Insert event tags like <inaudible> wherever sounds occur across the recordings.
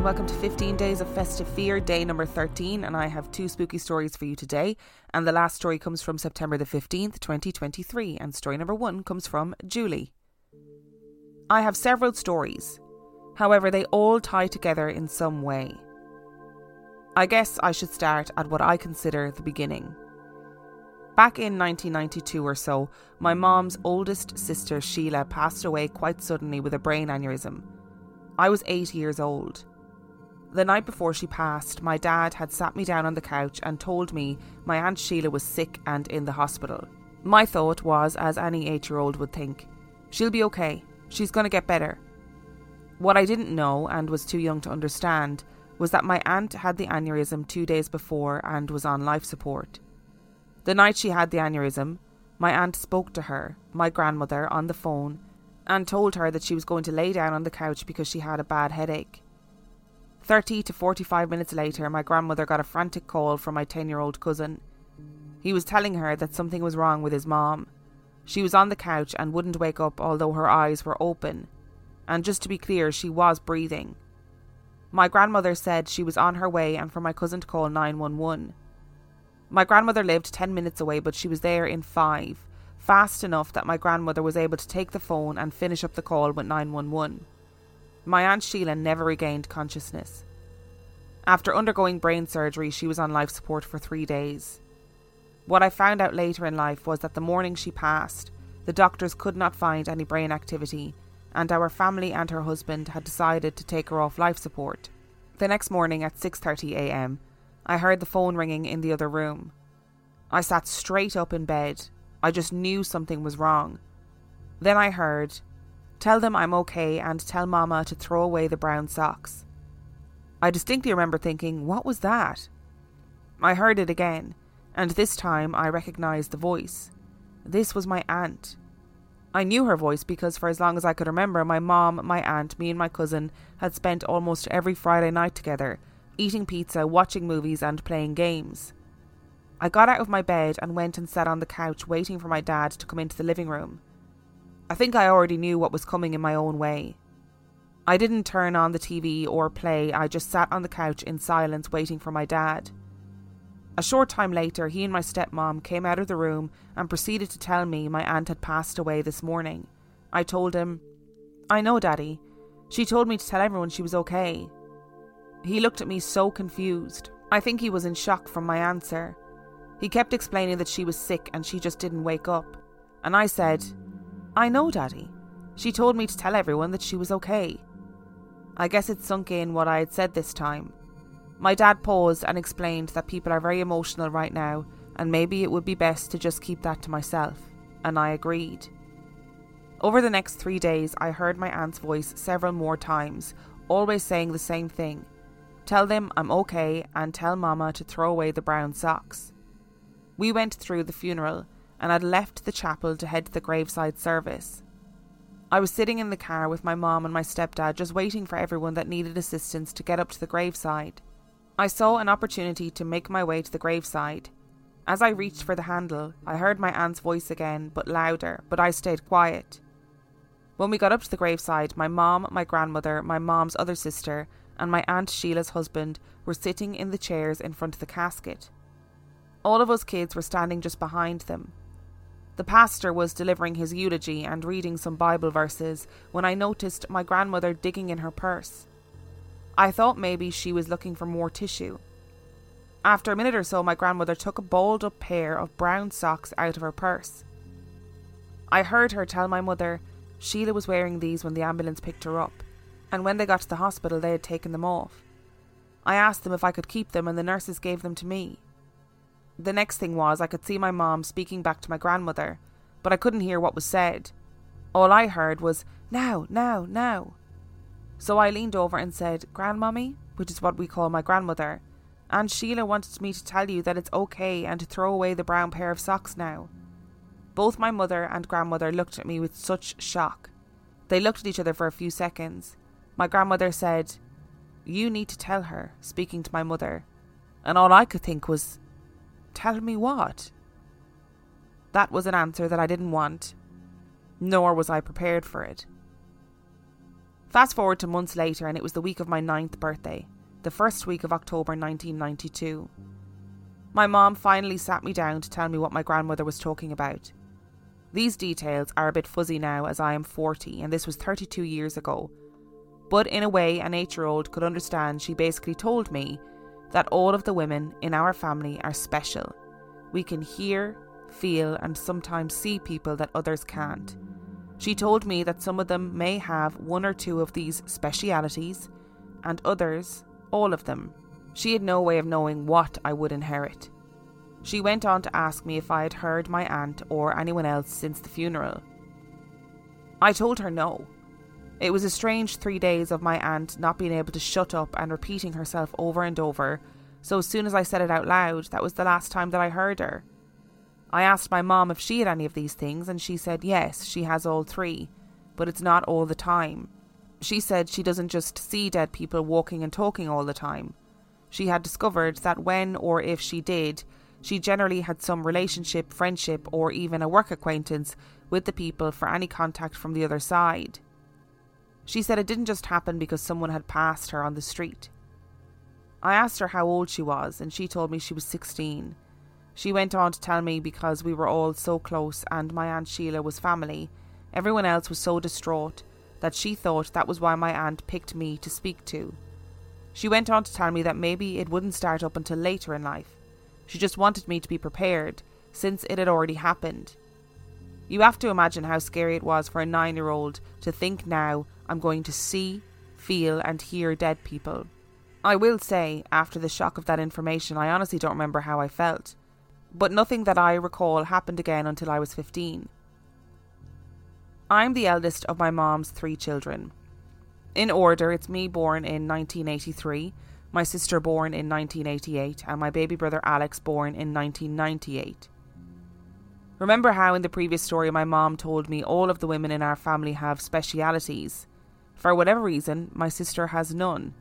And welcome to 15 Days of Festive Fear, day number 13. And I have two spooky stories for you today. And the last story comes from September the 15th, 2023. And story number one comes from Juleigh. I have several stories. However, they all tie together in some way. I guess I should start at what I consider the beginning. Back in 1992 or so, my mom's oldest sister Sheila passed away quite suddenly with a brain aneurysm. I was eight years old. The night before she passed, my dad had sat me down on the couch and told me my Aunt Sheila was sick and in the hospital. My thought was, as any eight year old would think, she'll be okay, she's going to get better. What I didn't know, and was too young to understand, was that my aunt had the aneurysm two days before and was on life support. The night she had the aneurysm, my aunt spoke to her, my grandmother, on the phone and told her that she was going to lay down on the couch because she had a bad headache. 30 to 45 minutes later, my grandmother got a frantic call from my 10 year old cousin. He was telling her that something was wrong with his mom. She was on the couch and wouldn't wake up, although her eyes were open. And just to be clear, she was breathing. My grandmother said she was on her way and for my cousin to call 911. My grandmother lived 10 minutes away, but she was there in five fast enough that my grandmother was able to take the phone and finish up the call with 911. My Aunt Sheila never regained consciousness. After undergoing brain surgery, she was on life support for three days. What I found out later in life was that the morning she passed, the doctors could not find any brain activity, and our family and her husband had decided to take her off life support. The next morning at 6:30 a.m., I heard the phone ringing in the other room. I sat straight up in bed I just knew something was wrong. Then I heard, Tell them I'm okay and tell Mama to throw away the brown socks. I distinctly remember thinking, What was that? I heard it again, and this time I recognised the voice. This was my aunt. I knew her voice because for as long as I could remember, my mom, my aunt, me, and my cousin had spent almost every Friday night together, eating pizza, watching movies, and playing games. I got out of my bed and went and sat on the couch waiting for my dad to come into the living room. I think I already knew what was coming in my own way. I didn't turn on the TV or play, I just sat on the couch in silence waiting for my dad. A short time later, he and my stepmom came out of the room and proceeded to tell me my aunt had passed away this morning. I told him, I know, Daddy. She told me to tell everyone she was okay. He looked at me so confused. I think he was in shock from my answer. He kept explaining that she was sick and she just didn't wake up. And I said, I know, Daddy. She told me to tell everyone that she was okay. I guess it sunk in what I had said this time. My dad paused and explained that people are very emotional right now, and maybe it would be best to just keep that to myself. And I agreed. Over the next three days, I heard my aunt's voice several more times, always saying the same thing Tell them I'm okay, and tell Mama to throw away the brown socks. We went through the funeral and had left the chapel to head to the graveside service. I was sitting in the car with my mom and my stepdad just waiting for everyone that needed assistance to get up to the graveside. I saw an opportunity to make my way to the graveside. As I reached for the handle, I heard my aunt's voice again, but louder, but I stayed quiet. When we got up to the graveside, my mom, my grandmother, my mom's other sister, and my Aunt Sheila's husband were sitting in the chairs in front of the casket. All of us kids were standing just behind them. The pastor was delivering his eulogy and reading some Bible verses when I noticed my grandmother digging in her purse. I thought maybe she was looking for more tissue. After a minute or so, my grandmother took a balled up pair of brown socks out of her purse. I heard her tell my mother Sheila was wearing these when the ambulance picked her up, and when they got to the hospital, they had taken them off. I asked them if I could keep them, and the nurses gave them to me. The next thing was I could see my mom speaking back to my grandmother, but I couldn't hear what was said. All I heard was, Now, now, now. So I leaned over and said, Grandmommy, which is what we call my grandmother, and Sheila wanted me to tell you that it's okay and to throw away the brown pair of socks now. Both my mother and grandmother looked at me with such shock. They looked at each other for a few seconds. My grandmother said, You need to tell her, speaking to my mother. And all I could think was, Tell me what? That was an answer that I didn't want, nor was I prepared for it. Fast forward to months later, and it was the week of my ninth birthday, the first week of October 1992. My mom finally sat me down to tell me what my grandmother was talking about. These details are a bit fuzzy now as I am 40 and this was 32 years ago. But in a way, an 8 year old could understand she basically told me that all of the women in our family are special. We can hear, feel, and sometimes see people that others can't. She told me that some of them may have one or two of these specialities, and others, all of them. She had no way of knowing what I would inherit. She went on to ask me if I had heard my aunt or anyone else since the funeral. I told her no. It was a strange three days of my aunt not being able to shut up and repeating herself over and over, so as soon as I said it out loud, that was the last time that I heard her. I asked my mom if she had any of these things, and she said yes, she has all three, but it's not all the time. She said she doesn't just see dead people walking and talking all the time. She had discovered that when or if she did, she generally had some relationship, friendship, or even a work acquaintance with the people for any contact from the other side. She said it didn't just happen because someone had passed her on the street. I asked her how old she was, and she told me she was 16. She went on to tell me because we were all so close and my Aunt Sheila was family, everyone else was so distraught that she thought that was why my aunt picked me to speak to. She went on to tell me that maybe it wouldn't start up until later in life, she just wanted me to be prepared, since it had already happened. You have to imagine how scary it was for a nine year old to think now I'm going to see, feel, and hear dead people. I will say, after the shock of that information, I honestly don't remember how I felt. But nothing that I recall happened again until I was 15. I'm the eldest of my mom's three children. In order, it's me born in 1983, my sister born in 1988, and my baby brother Alex born in 1998. Remember how in the previous story my mom told me all of the women in our family have specialities? For whatever reason, my sister has none,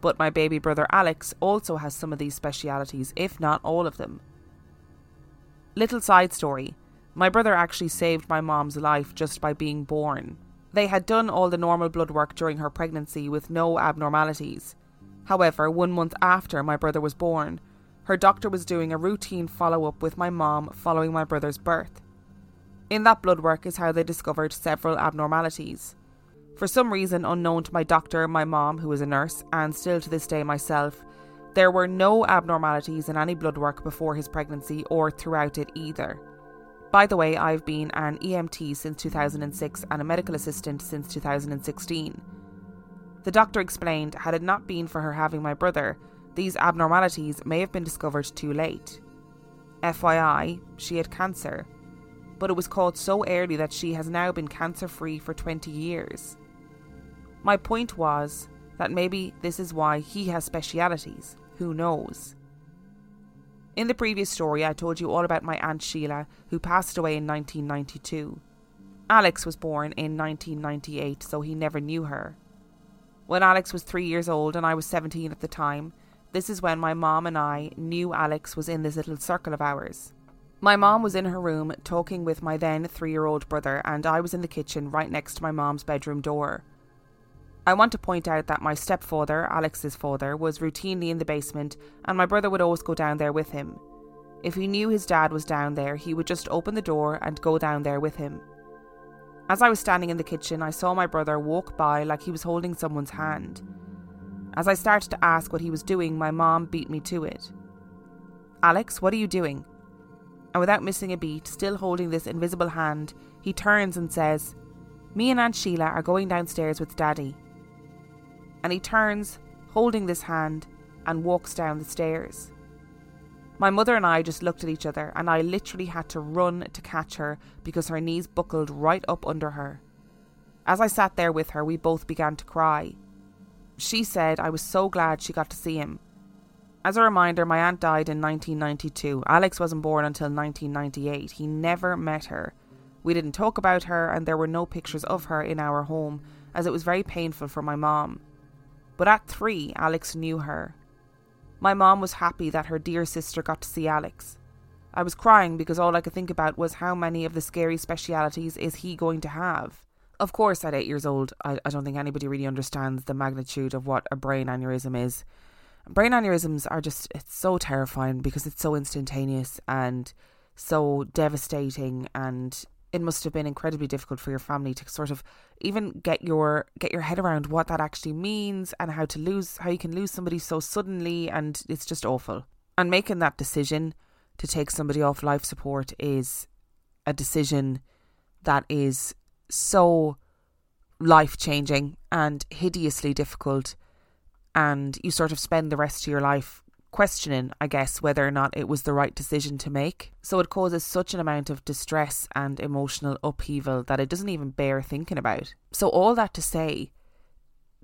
but my baby brother Alex also has some of these specialities, if not all of them. Little side story my brother actually saved my mom's life just by being born. They had done all the normal blood work during her pregnancy with no abnormalities. However, one month after my brother was born, her doctor was doing a routine follow up with my mom following my brother's birth. In that blood work is how they discovered several abnormalities. For some reason unknown to my doctor, my mom, who is a nurse, and still to this day myself, there were no abnormalities in any blood work before his pregnancy or throughout it either. By the way, I've been an EMT since 2006 and a medical assistant since 2016. The doctor explained, had it not been for her having my brother, these abnormalities may have been discovered too late. FYI, she had cancer, but it was caught so early that she has now been cancer free for 20 years. My point was that maybe this is why he has specialities, who knows? In the previous story, I told you all about my Aunt Sheila, who passed away in 1992. Alex was born in 1998, so he never knew her. When Alex was three years old and I was 17 at the time, this is when my mom and I knew Alex was in this little circle of ours. My mom was in her room talking with my then three year old brother, and I was in the kitchen right next to my mom's bedroom door. I want to point out that my stepfather, Alex's father, was routinely in the basement, and my brother would always go down there with him. If he knew his dad was down there, he would just open the door and go down there with him. As I was standing in the kitchen, I saw my brother walk by like he was holding someone's hand. As I started to ask what he was doing, my mom beat me to it. Alex, what are you doing? And without missing a beat, still holding this invisible hand, he turns and says, Me and Aunt Sheila are going downstairs with Daddy. And he turns, holding this hand, and walks down the stairs. My mother and I just looked at each other, and I literally had to run to catch her because her knees buckled right up under her. As I sat there with her, we both began to cry. She said I was so glad she got to see him. As a reminder, my aunt died in 1992. Alex wasn't born until 1998. He never met her. We didn't talk about her, and there were no pictures of her in our home, as it was very painful for my mom. But at three, Alex knew her. My mom was happy that her dear sister got to see Alex. I was crying because all I could think about was how many of the scary specialities is he going to have. Of course, at eight years old, I, I don't think anybody really understands the magnitude of what a brain aneurysm is. Brain aneurysms are just, it's so terrifying because it's so instantaneous and so devastating and it must have been incredibly difficult for your family to sort of even get your get your head around what that actually means and how to lose how you can lose somebody so suddenly and it's just awful. And making that decision to take somebody off life support is a decision that is so life changing and hideously difficult. And you sort of spend the rest of your life questioning, I guess, whether or not it was the right decision to make. So it causes such an amount of distress and emotional upheaval that it doesn't even bear thinking about. So, all that to say,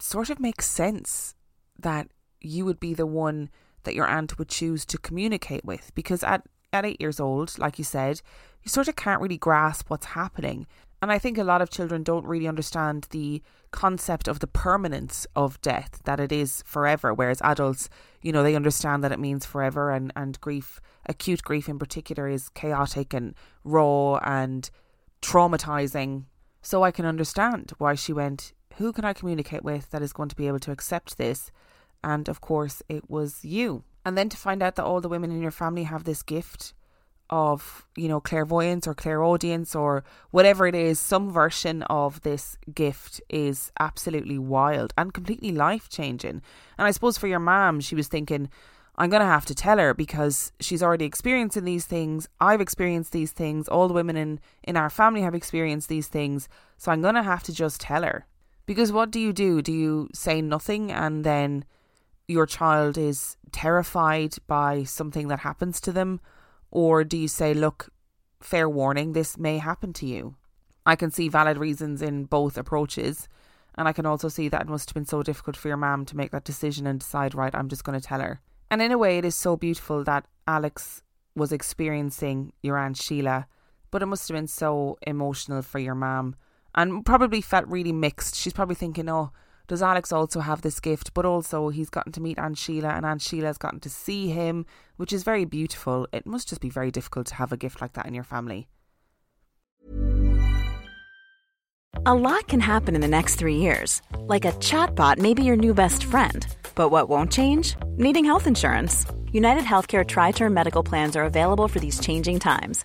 sort of makes sense that you would be the one that your aunt would choose to communicate with because at, at eight years old, like you said, you sort of can't really grasp what's happening. And I think a lot of children don't really understand the concept of the permanence of death, that it is forever, whereas adults, you know, they understand that it means forever and, and grief, acute grief in particular, is chaotic and raw and traumatizing. So I can understand why she went, Who can I communicate with that is going to be able to accept this? And of course, it was you. And then to find out that all the women in your family have this gift of you know clairvoyance or clairaudience or whatever it is some version of this gift is absolutely wild and completely life changing and i suppose for your mom she was thinking i'm going to have to tell her because she's already experiencing these things. I've experienced these things. All the women in in our family have experienced these things. So i'm going to have to just tell her. Because what do you do? Do you say nothing and then your child is terrified by something that happens to them or do you say, look, fair warning, this may happen to you? I can see valid reasons in both approaches. And I can also see that it must have been so difficult for your mum to make that decision and decide, right, I'm just going to tell her. And in a way, it is so beautiful that Alex was experiencing your Aunt Sheila, but it must have been so emotional for your mum and probably felt really mixed. She's probably thinking, oh, does Alex also have this gift? But also, he's gotten to meet Aunt Sheila, and Aunt Sheila has gotten to see him, which is very beautiful. It must just be very difficult to have a gift like that in your family. A lot can happen in the next three years. Like a chatbot may be your new best friend. But what won't change? Needing health insurance. United Healthcare Tri Term Medical Plans are available for these changing times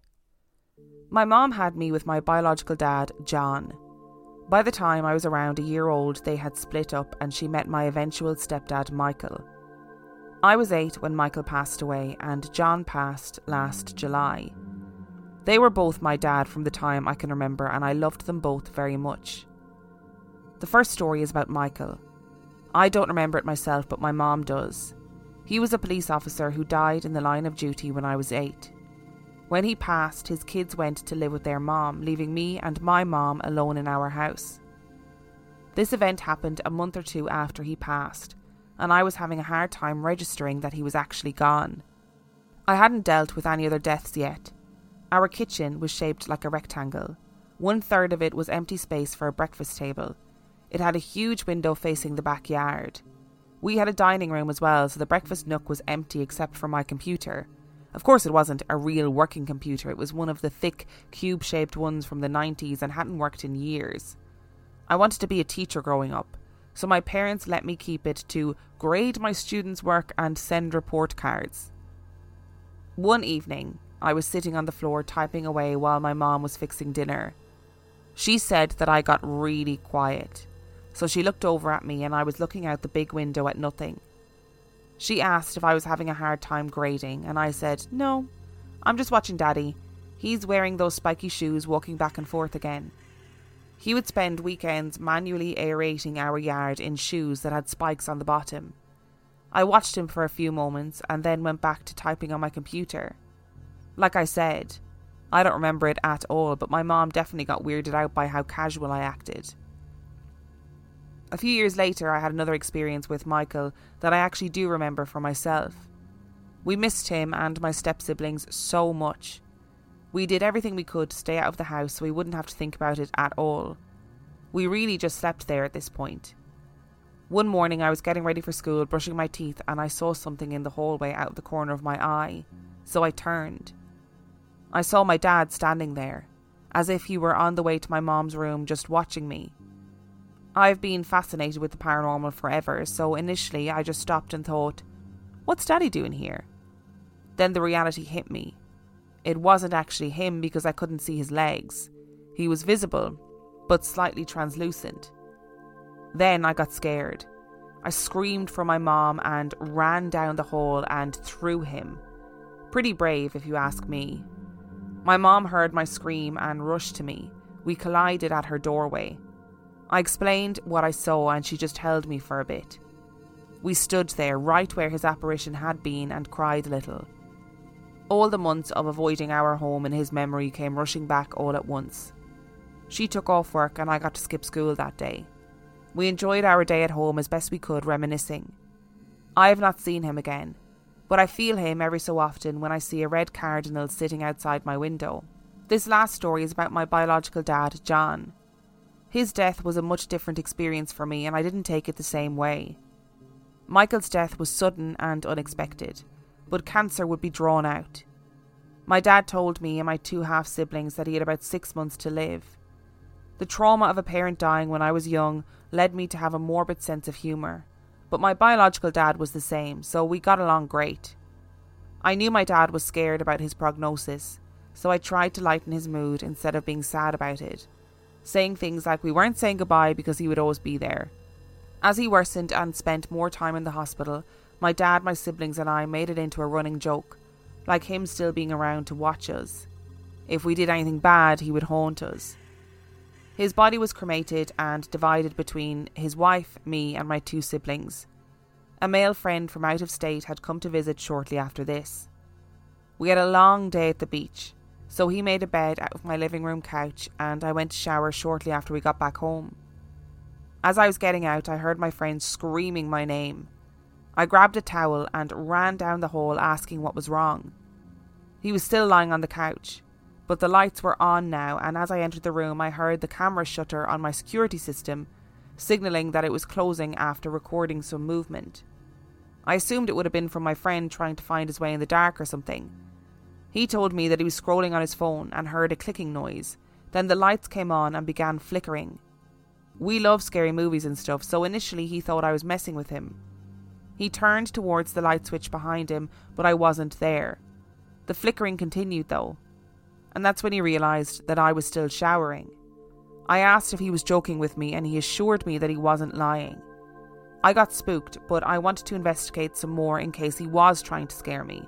My mom had me with my biological dad, John. By the time I was around a year old, they had split up and she met my eventual stepdad, Michael. I was eight when Michael passed away, and John passed last July. They were both my dad from the time I can remember, and I loved them both very much. The first story is about Michael. I don't remember it myself, but my mom does. He was a police officer who died in the line of duty when I was eight. When he passed, his kids went to live with their mom, leaving me and my mom alone in our house. This event happened a month or two after he passed, and I was having a hard time registering that he was actually gone. I hadn't dealt with any other deaths yet. Our kitchen was shaped like a rectangle. One third of it was empty space for a breakfast table. It had a huge window facing the backyard. We had a dining room as well, so the breakfast nook was empty except for my computer. Of course, it wasn't a real working computer, it was one of the thick, cube shaped ones from the 90s and hadn't worked in years. I wanted to be a teacher growing up, so my parents let me keep it to grade my students' work and send report cards. One evening, I was sitting on the floor typing away while my mom was fixing dinner. She said that I got really quiet, so she looked over at me and I was looking out the big window at nothing. She asked if I was having a hard time grading, and I said, No, I'm just watching Daddy. He's wearing those spiky shoes, walking back and forth again. He would spend weekends manually aerating our yard in shoes that had spikes on the bottom. I watched him for a few moments and then went back to typing on my computer. Like I said, I don't remember it at all, but my mom definitely got weirded out by how casual I acted. A few years later, I had another experience with Michael that I actually do remember for myself. We missed him and my step siblings so much. We did everything we could to stay out of the house so we wouldn't have to think about it at all. We really just slept there at this point. One morning, I was getting ready for school, brushing my teeth, and I saw something in the hallway out of the corner of my eye, so I turned. I saw my dad standing there, as if he were on the way to my mom's room just watching me. I've been fascinated with the paranormal forever, so initially I just stopped and thought, what's Daddy doing here? Then the reality hit me. It wasn't actually him because I couldn't see his legs. He was visible, but slightly translucent. Then I got scared. I screamed for my mom and ran down the hall and through him. Pretty brave, if you ask me. My mom heard my scream and rushed to me. We collided at her doorway. I explained what I saw, and she just held me for a bit. We stood there, right where his apparition had been, and cried a little. All the months of avoiding our home in his memory came rushing back all at once. She took off work, and I got to skip school that day. We enjoyed our day at home as best we could, reminiscing. I have not seen him again, but I feel him every so often when I see a red cardinal sitting outside my window. This last story is about my biological dad, John. His death was a much different experience for me, and I didn't take it the same way. Michael's death was sudden and unexpected, but cancer would be drawn out. My dad told me and my two half siblings that he had about six months to live. The trauma of a parent dying when I was young led me to have a morbid sense of humour, but my biological dad was the same, so we got along great. I knew my dad was scared about his prognosis, so I tried to lighten his mood instead of being sad about it saying things like we weren't saying goodbye because he would always be there. As he worsened and spent more time in the hospital, my dad, my siblings, and I made it into a running joke, like him still being around to watch us. If we did anything bad, he would haunt us. His body was cremated and divided between his wife, me, and my two siblings. A male friend from out of state had come to visit shortly after this. We had a long day at the beach, so he made a bed out of my living room couch and I went to shower shortly after we got back home. As I was getting out, I heard my friend screaming my name. I grabbed a towel and ran down the hall asking what was wrong. He was still lying on the couch, but the lights were on now, and as I entered the room, I heard the camera shutter on my security system signalling that it was closing after recording some movement. I assumed it would have been from my friend trying to find his way in the dark or something. He told me that he was scrolling on his phone and heard a clicking noise. Then the lights came on and began flickering. We love scary movies and stuff, so initially he thought I was messing with him. He turned towards the light switch behind him, but I wasn't there. The flickering continued though, and that's when he realised that I was still showering. I asked if he was joking with me, and he assured me that he wasn't lying. I got spooked, but I wanted to investigate some more in case he was trying to scare me.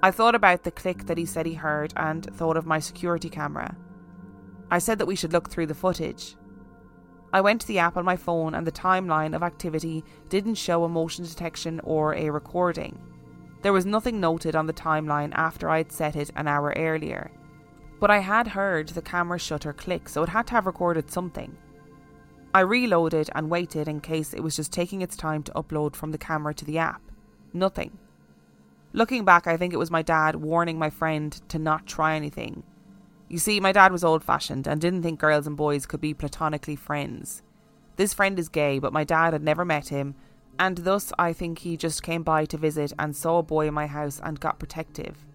I thought about the click that he said he heard and thought of my security camera. I said that we should look through the footage. I went to the app on my phone and the timeline of activity didn't show a motion detection or a recording. There was nothing noted on the timeline after I had set it an hour earlier. But I had heard the camera shutter click, so it had to have recorded something. I reloaded and waited in case it was just taking its time to upload from the camera to the app. Nothing. Looking back, I think it was my dad warning my friend to not try anything. You see, my dad was old fashioned and didn't think girls and boys could be platonically friends. This friend is gay, but my dad had never met him, and thus I think he just came by to visit and saw a boy in my house and got protective.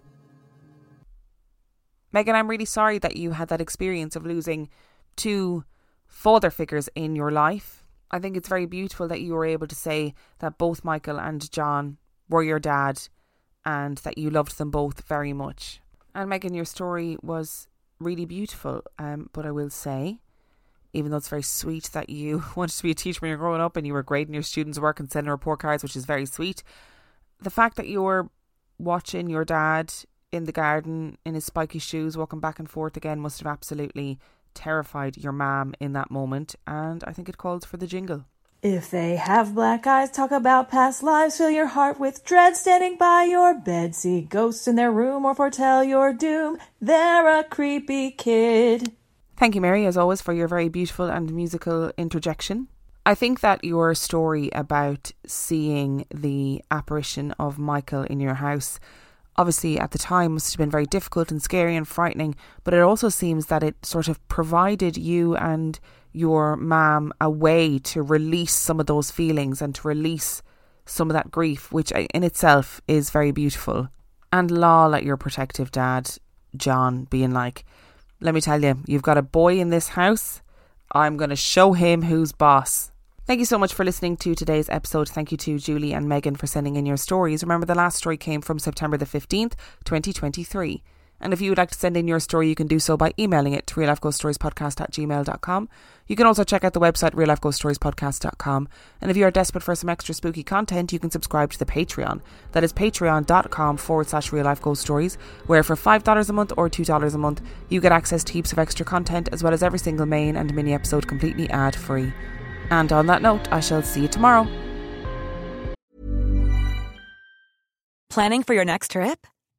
Megan, I'm really sorry that you had that experience of losing two father figures in your life. I think it's very beautiful that you were able to say that both Michael and John were your dad and that you loved them both very much. And Megan, your story was really beautiful. Um, but I will say, even though it's very sweet that you <laughs> wanted to be a teacher when you're growing up and you were grading your students' work and sending report cards, which is very sweet, the fact that you were watching your dad in the garden in his spiky shoes walking back and forth again must have absolutely terrified your mum in that moment. And I think it calls for the jingle. If they have black eyes, talk about past lives, fill your heart with dread, standing by your bed, see ghosts in their room, or foretell your doom, they're a creepy kid. Thank you, Mary, as always, for your very beautiful and musical interjection. I think that your story about seeing the apparition of Michael in your house obviously at the time must have been very difficult and scary and frightening, but it also seems that it sort of provided you and your mum a way to release some of those feelings and to release some of that grief, which in itself is very beautiful. And lol at your protective dad, John, being like, let me tell you, you've got a boy in this house. I'm going to show him who's boss. Thank you so much for listening to today's episode. Thank you to Juleigh and Megan for sending in your stories. Remember, the last story came from September the 15th, 2023. And if you would like to send in your story, you can do so by emailing it to reallifeghoststoriespodcast at gmail.com. You can also check out the website reallifeghoststoriespodcast.com. And if you are desperate for some extra spooky content, you can subscribe to the Patreon. That is patreon.com forward slash real life ghost stories, where for $5 a month or $2 a month, you get access to heaps of extra content as well as every single main and mini episode completely ad free. And on that note, I shall see you tomorrow. Planning for your next trip?